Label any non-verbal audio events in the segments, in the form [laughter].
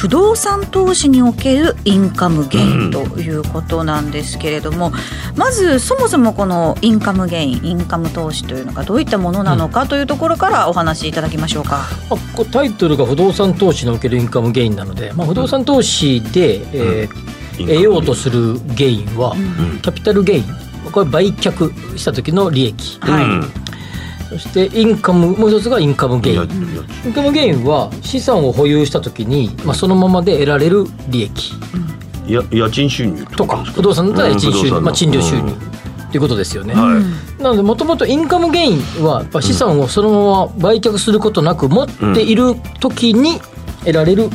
不動産投資におけるインカムゲインということなんですけれども、まずそもそもこのインカムゲインインカム投資というのがどういったものなのかというところからお話しいただきましょうか。まあ、こうタイトルが不動産投資におけるインカムゲインなので、まあ、不動産投資で、えー得ようとするゲインは、キャピタルゲインこれ売却した時の利益、そしてインカムもう一つがインカムゲイン。インカムゲインは資産を保有した時に、まあ、そのままで得られる利益。や家賃収入とか？不動産だったら家賃収入、まあ、賃料収入ということですよね。なのでもともとインカムゲインは資産をそのまま売却することなく持っている時に得られる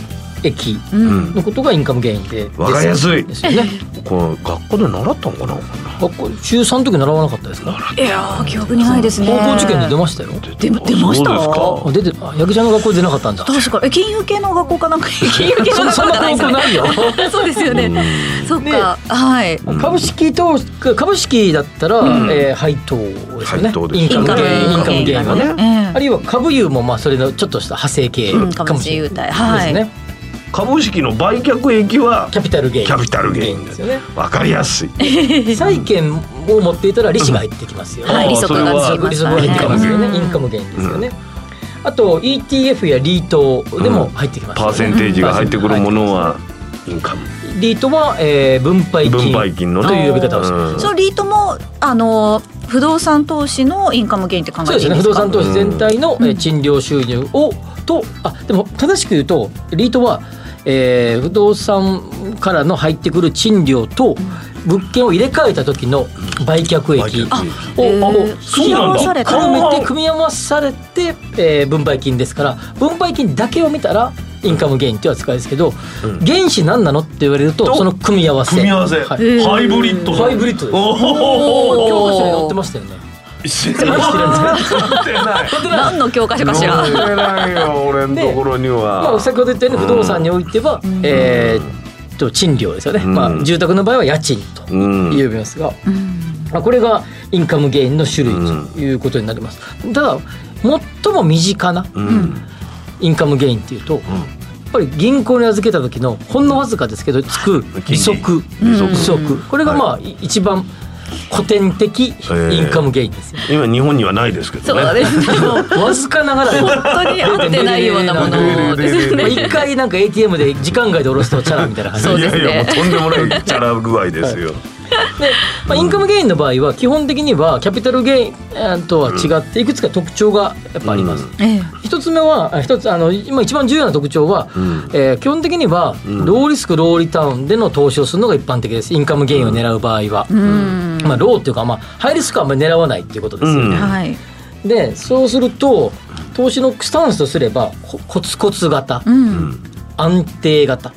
益のことがインカムゲインで、わかりやすい。ですよね。これ学校で習ったのかな？学校中3の時習わなかったですか？いやー記憶にないですね。高校受験で出ましたよ。出ました？そうですか。あ出てあ八木ちゃんの学校で出なかったんだ。確かえ金融系の学校かなんか？[laughs] 金融系の学校じゃな？いですな高校ないよそうですよね。そっか、はい。株式投資株式だったら、えー配当ですよね。インカムゲインインカムゲインはね、ええ。あるいは株優もまあそれのちょっとした派生系うん。かもしれない。株主優待はい。ですね株式の売却益はキャピタルゲイン。キャピタルゲインですよね。わかりやすい。[laughs] 債券を持っていたら利子が入ってきますよね、はい利息がつきます利息が入ってきますよね、うんインカムゲインですよね、あと ETF やリートでも入ってきますよね、パーセンテージが入ってくるものはインカム。リートは、えー、分配金分配金のね。という呼び方をします、うん。そのリートもあの不動産投資のインカムゲインって考そうですね不えていいですか。動産投資全体の、えー賃料収入をとあでも正しく言うとリートは、えー不動産からの入ってくる賃料と物件を入れ替えた時の売却益。をへーを組み合わされた含めて組み合わされて、えー分配金ですから分配金だけを見たらインカムゲインっていう扱いですけど、原資何なのって言われるととその組み合わせ。組み合わせ。はい。ーハイブリッドハイブリッドです。お教科書に載おってましたよね知ってない。知ってない。何の教科書かしら。載ってないよ俺のところにまあ、は先ほど言ったように不動産においては、えーっと賃料ですよね、うん。まあ、住宅の場合は家賃とうん。呼びますが、まあ、これがインカムゲインの種類ということになります。ただ最も身近なうん。インカムゲインっていうと、やっぱり銀行に預けた時のほんのわずかですけどつく利。息。利息。利息これがまあ、い。一番古典的インカムゲインですよ。今日本にはないですけどそうねですね。わずかながら本当に合ってないようなものですね。一回なんか ATM で時間外で下ろすとチャラみたいな感じそうですねいやいやもうとんでもないチャラ具合ですよで、まあ、インカムゲインの場合は基本的にはキャピタルゲインえーとは違っていくつか特徴がやっぱあります。ええ。一つ目はあ一つあの今一番重要な特徴は、ん。えー基本的にはローリスクローリターンでの投資をするのが一般的です。インカムゲインを狙う場合は、うん。まあ、ローっていうか、まあ、ハイリスクはあんまり狙わないっていうことですよね。うん。はい。でそうすると投資のスタンスとすればこコツコツ型、うん。安定型、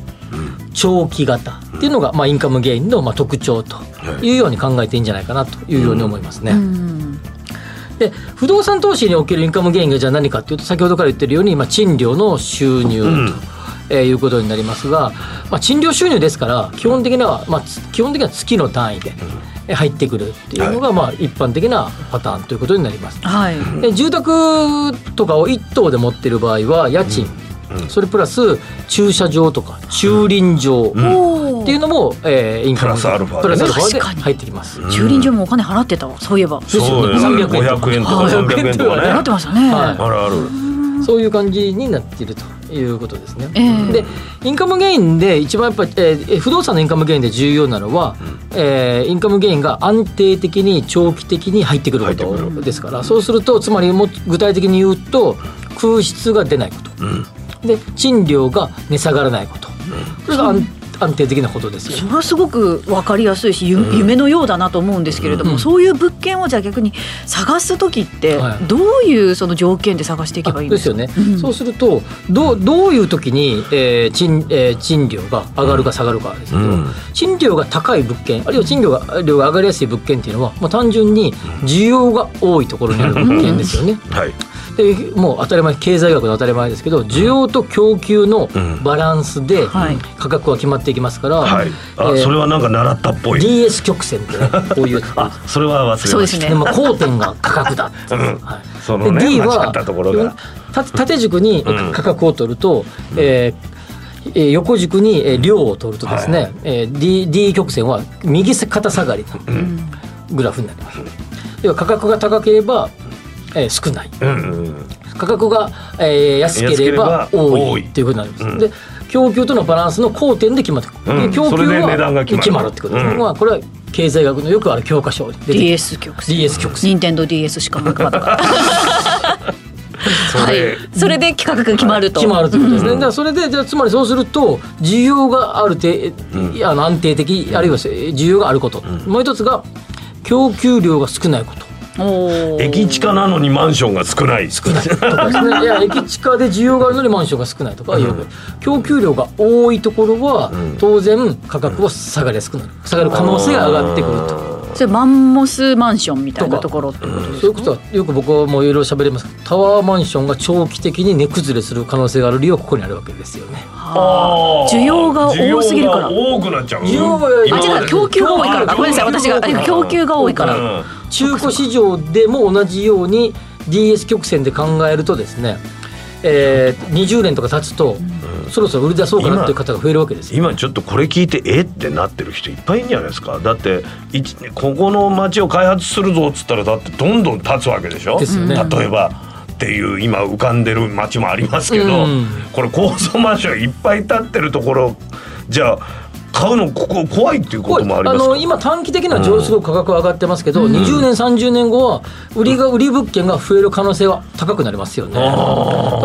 長期型っていうのが、まあ、インカムゲインの、まあ、特徴というように考えていいんじゃないかなというように思いますね。うん。で不動産投資におけるインカムゲインがじゃあ何かっていうと先ほどから言ってるように、まあ、賃料の収入と、えーいうことになりますが、まあ、賃料収入ですから基本的には、まあ、つ基本的には月の単位でえー入ってくるっていうのが、まあ、一般的なパターンということになります。はい。で住宅とかを一棟で持ってる場合は家賃、それプラス駐車場とか駐輪場。おっていうのも、えーインカム。プラスアルファでプラスアルファで確かに。入ってきます。駐輪場もお金払ってたわ。そういえば。ですよ。ねそうよ300円とか500円とか300円とかね。払ってましたね。はい。あるある。そういう感じになっているということですね。ええ。でインカムゲインで一番やっぱり、えー不動産のインカムゲインで重要なのは、えーインカムゲインが安定的に長期的に入ってくることですから。そうするとつまりもう具体的に言うと空室が出ないこと、で賃料が値下がらないこと、これが安安定的なことですよそれはすごく分かりやすいし、ゆ夢のようだなと思うんですけれども、うん。そういう物件をじゃあ逆に探す時ってはい。どういうその条件で探していけばいいんですか、ですよね、うん。そうするとどうどういう時に、えー賃えー賃料が上がるか下がるかですけど、うん。賃料が高い物件あるいは賃料が料が上がりやすい物件っていうのは、まあ、単純に需要が多いところにある物件ですよね。はいでもう当たり前経済学の当たり前ですけど需要と供給のうん。バランスではい。価格は決まっていきますから、はい。あ、えーそれはなんか習ったっぽい。DS 曲線ってねこういう。[laughs] あそれは忘れました。そうですね。でも交点が価格だ。っていう、うん。はい。そのねで D 間違はったところが。た縦軸にうん。価格を取ると、えーえー横軸にえー量を取るとですね、はい。えー D, D 曲線は右肩下がりのうん。グラフになります。要は価格が高ければ、えー少ない。うんうん価格が、えー安ければ多多いいということになります。うん。で供給とのバランスの交点で決まってく。る、うん。で供給は決まる。決まるってことですね、うん。まあ、これは経済学のよくある教科書に出てくる DS 曲線 DS 曲線任天堂 d s しかもまだから [laughs] はい。それ、で価格が決まると。決まるということですね。うん。だからそれでじゃあつまりそうすると需要があるて、うん。あの安定的あるいは需要があること、ん。もう一つが供給量が少ないこと。駅地下なのにマンションが少ない。少ない。とかですね、[laughs] いや駅地下で需要があるのにマンションが少ないとかいう、供給量が多いところは、うん。当然価格は下がりやすくなる。下がる可能性が上がってくると。それマンモスマンションみたいなところってことですか？そういうことはよく僕はもういろいろ喋ります。けどタワーマンションが長期的に値崩れする可能性がある理由はここにあるわけですよね。あー。需要が多すぎるから。需要が多くなっちゃう。需要があ違う。供給が多いから。かごめんなさい。私が供給が多いから、うん。中古市場でも同じように DS 曲線で考えるとですね、えー、20年とか経つと、そろそろ売り出そうかなっていう方が増えるわけですよ。今ちょっとこれ聞いてえってなってる人いっぱいいるんじゃないですか？だって一ここの町を開発するぞっつったらだってどんどん建つわけでしょ？ですよね。例えばっていう今浮かんでる町もありますけど、うん。これ高層マンションいっぱい建ってるところじゃあ買うのここ怖いっていうこともありますか？の今短期的には上すごく価格は上がってますけど、うん。20年30年後は売りが売り物件が増える可能性は高くなりますよね。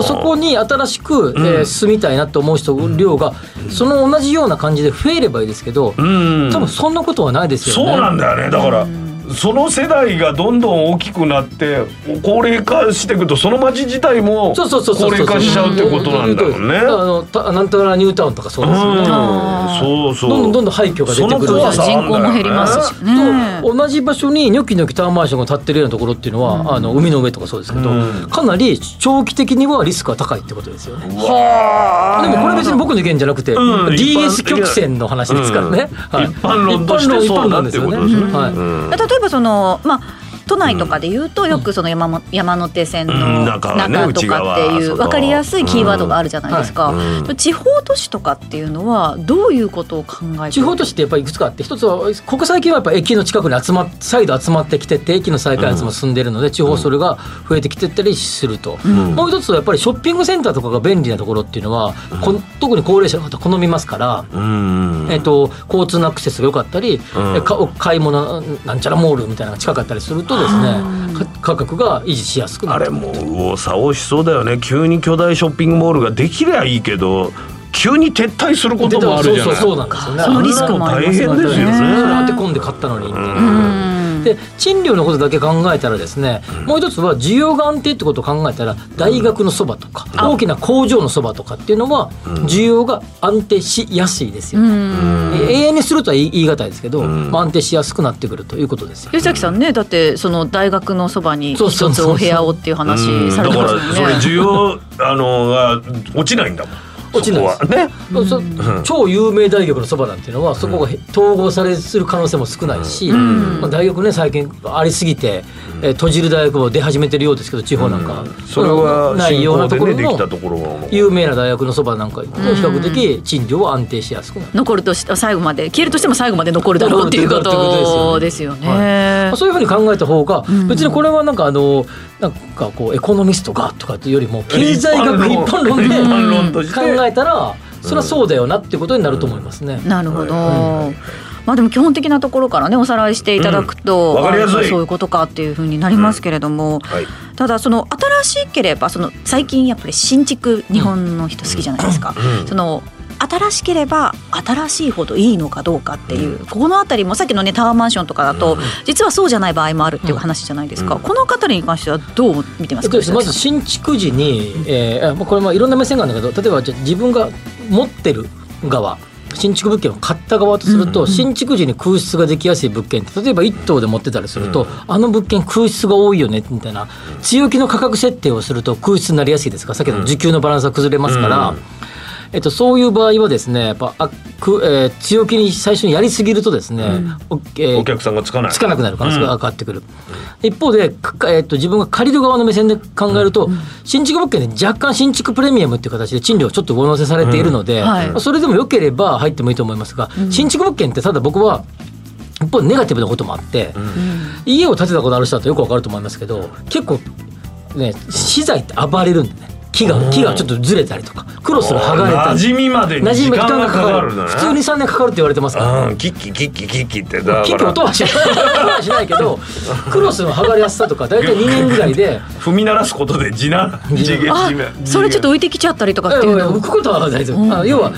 そこに新しく、えー住みたいなと思う人量がその同じような感じで増えればいいですけど、うん多分そんなことはないですよそうね。なんだよね。だから、その世代がどんどん大きくなって高齢化していくとその町自体もそうそうそうそう高齢化しちゃうってことなんだろうね。あのたなんとかニュータウンとかそうですよね。そうそう。どんどんどんどん廃墟が出てくる。人口も減りますしね。と同じ場所にニョキニョキタワーマンションが建ってるようなところっていうのは、あの海の上とかそうですけど、うん。かなり長期的にはリスクが高いってことですよね。はでもこれ別に僕の意見じゃなくて、うん。DS 曲線の話ですからね。一般論としてそうだってことですよね。例えばそのまあ都内とかで言うとよくその山も山手線のうん中とかっていう分かりやすいキーワードがあるじゃないですか。うん。うん。地方都市とかっていうのはどういうことを考えて地方都市ってやっぱりいくつかあって一つはここ最近はやっぱ駅の近くに集まっ再度集まってきてて駅の再開発も進んでいるので、地方それが増えてきてったりすると、ん。もう一つはやっぱりショッピングセンターとかが便利なところっていうのは、こ特に高齢者の方好みますから。うん。えっと交通のアクセスが良かったり、買い物なんちゃらモールみたいなのが近かったりするとですね。か価格が維持しやすくなる。あれもう右往左往しそうだよね。急に巨大ショッピングモールができりゃいいけど急に撤退することもあるじゃない。そうそうそうなんですよねそのリスクも大変ですよねそれ当て込んで買ったのに。うんで賃料のことだけ考えたらですね、もう一つは需要が安定ってことを考えたら大学のそばとか、大きな工場のそばとかっていうのは需要が安定しやすいですよ、うん。え永遠にするとは言い難いですけど、ん。まあ、安定しやすくなってくるということですよ。吉崎さんねだってその大学のそばにそうそうそうそう。一つお部屋をっていう話うんさだかられてますそれもん。ね。需要あのが落ちないんだもん落ちないです。そこはね。そ超有名大学のそばなんていうのはそこがへ統合されする可能性も少ないし、ん。まあ、大学ね最近ありすぎて、えー閉じる大学も出始めてるようですけど地方なんか、それはないようなところのところが有名な大学のそばなんかで比較的賃料は安定しやすくなる。残るとし最後まで消えるとしても最後まで残るだろうっていうことですよね。まあそういうふうに考えた方がん。別にこれはなんかあのなんかこうエコノミストがとかっていうよりも経済学一一般般論で考えたらそれはそうだよなっていうことになると思いますね。なるほど。まあでも基本的なところからねおさらいしていただくと、うん。わかりやすい。あそういうことかっていうふうになりますけれども、はい。ただその新しければその最近やっぱり新築日本の人好きじゃないですか。その新しければ新しいほどいいのかどうかっていう、ここの辺りもさっきのねタワーマンションとかだと、実はそうじゃない場合もあるっていう話じゃないですか、この辺りに関してはどう見てますか、えっと、まず新築時に、えー、これもいろんな目線があるんだけど例えばじゃ自分が持ってる側新築物件を買った側とすると、新築時に空室ができやすい物件って例えば1棟で持ってたりすると、あの物件空室が多いよねみたいな強気の価格設定をすると空室になりやすいですか？らさっきの需給のバランスが崩れますから。えっと、そういう場合はですねやっぱあく、えー強気に最初にやりすぎるとですね、おえーお客さんがつかない。つかなくなる可能性が上がってくる、一方で、かえっと自分が借りる側の目線で考えると、新築物件で若干新築プレミアムっていう形で賃料がちょっと上乗せされているので、うん。はい。まあそれでも良ければ入ってもいいと思いますが、新築物件ってただ僕は一方でネガティブなこともあって、家を建てたことある人だとよくわかると思いますけど結構ね資材って暴れるんでね木が木がちょっとずれたりとかクロスが剥がれた馴り染みまでに時間がかかるね。普通に3年かかるって言われてますから、うんキッキキッキキッキって。だキックから。音はしない音はしないけどクロスの剥がれやすさとか大体 [laughs] 2年ぐらいで。踏み鳴らすことで地な地それちょっと浮いてきちゃったりとかっていうの。浮くことは大丈夫、あ要は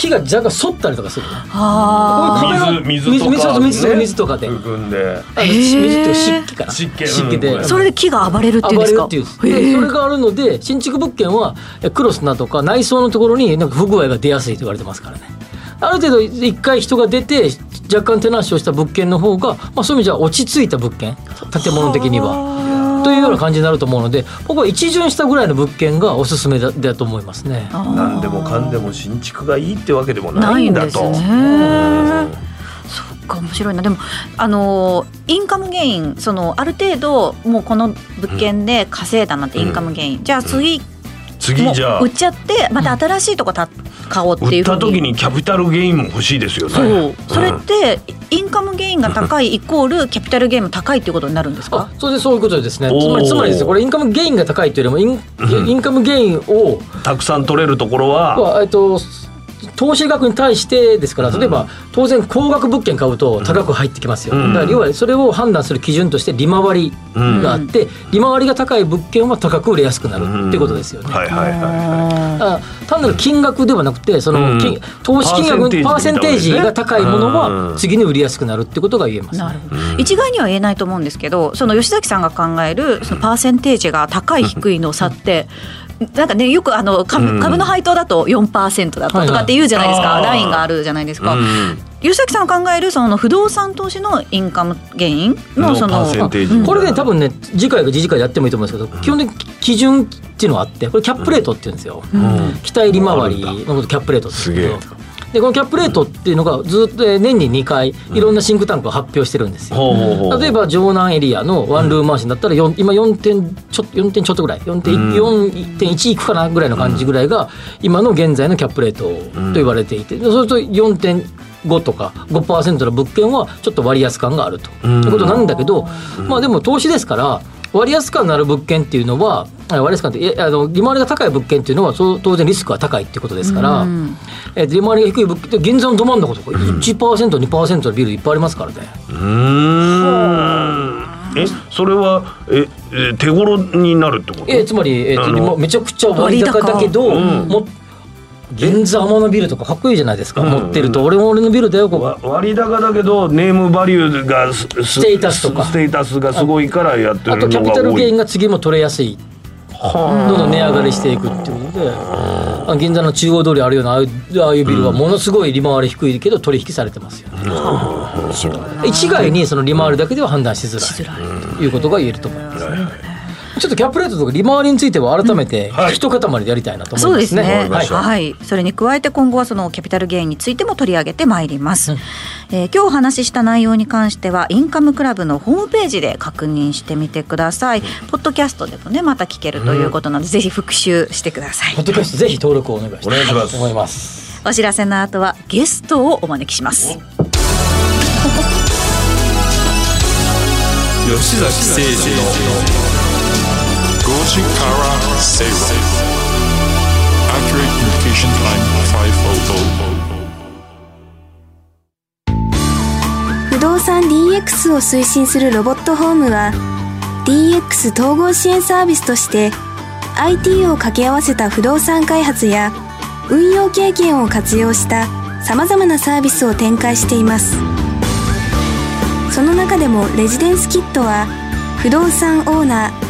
木が若干反ったりとかするのね。あ水水とか水水とかね。水とかで。含んで。水っていう湿気かな。湿気。湿気で、うん。あそれで木が暴れるっていうんですか？暴れるっていう。でそれがあるので新築物件はえクロスなとか内装のところになんか不具合が出やすいと言われてますからね。ある程度一回人が出て若干手直しをした物件の方が、まあ、そういう意味じゃ落ち着いた物件。建物的には。というような感じになると思うので僕は一巡したぐらいの物件がおすすめだだと思いますね。何でもかんでも新築がいいってわけでもなないいんんだと。か面白いな。でもあのインカムゲインそのある程度もうこの物件で稼いだなってインカムゲイン、じゃあ次も次じゃあ。う売っちゃってまた新しいとこた買おうって売ったいうふうに。時にキャピタルゲインも欲しいですよね。そう。それっうんてインカムゲインが高いイコールキャピタルゲインも高いっていうことになるんですあかそうですそういうことですね。つまりつまりですねこれインカムゲインが高いというよりもイン,、インカムゲインをたくさん取れるところははえっと投資額に対してですから例えば、当然高額物件買うと高く入ってきますよ、うん。だから要はそれを判断する基準として利回りがあって、利回りが高い物件は高く売れやすくなるっていうことですよね。はいはいはいはあ単なる金額ではなくてその、うん。金投資金額パパーセンテージジが高いものうん。は次に売りやすくなるってことが言えます、なるほど。一概には言えないと思うんですけどその吉崎さんが考えるそのパーセンテージが高い低いの差ってなんかねよくあの株,、うん。株の配当だと4%だととかって言うじゃないですか、はいはいラインがあるじゃないですか。うん。吉崎さんが考えるその不動産投資のインカムゲインのそのこれね多分ね次回か次次回でやってもいいと思うんですけど、基本的に基準っていうのがあってこれキャップレートっていうんですよ、うん。期待利回りのことキャップレートって言うんですけすどでこのキャップレートっていうのがずっとえー年に2回いろんなシンクタンクが発表してるんですよ、ほうほうほう。例えば城南エリアのワンルームマンションだったら4今4点ちょ4点ちょっとぐらい4点4.1いくかなぐらいの感じぐらいが今の現在のキャップレートと言われていて、でそうすると4.5とか5%の物件はちょっと割安感があると。うん。いうことなんだけど、まあでも投資ですから割安感のある物件っていうのはあ割安感っていやあの利回りが高い物件っていうのはそう当然リスクは高いっていうことですから、うんえ利回りが低い物件で銀座のど真ん中とか 1%2% のビルいっぱいありますからね。うーん。えそれはええ手頃になるってこと？えーつまり、えーめちゃくちゃ割高だけど、うん。も銀座天野ビルとかかっこいいじゃないですか、うん。持ってると俺も俺のビルだよここ。わ割高だけどネームバリューがステータスとか。ステータスがすごいからやってるあのが多い。とキャピタルゲインが次も取れやすい。はどんどん値上がりしていくっていうことであ銀座の中央通りあるようなああいうああいうビルはものすごい利回り低いけど取引されてますよね、一概にその利回りだけでは判断しづらい。とい。うことが言えると思いますねちょっとキャップレートとか利回りについては改めてはい一塊でやりたいなと思そいうまね。ですすね。わかりましたはい。それに加えて今後はそのキャピタルゲインについても取り上げてまいります。えー今日お話しした内容に関してはインカムクラブのホームページで確認してみてください。ポッドキャストでもねまた聞けるということなので、ぜひ復習してくださいポッ。ドキャストぜひ登録をお願いしたいお願いしますと思います。お知らせの後はゲストをお招きします。[laughs] 吉崎誠二の5時から正論 Accurate Communication Time 500不動産 DX を推進するロボットホームは DX 統合支援サービスとして IT を掛け合わせた不動産開発や運用経験を活用した様々なサービスを展開しています。その中でもレジデンスキットは不動産オーナー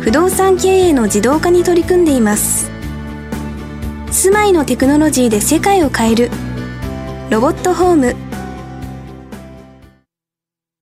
不動産経営の自動化に取り組んでいます。住まいのテクノロジーで世界を変える。ロボットホーム。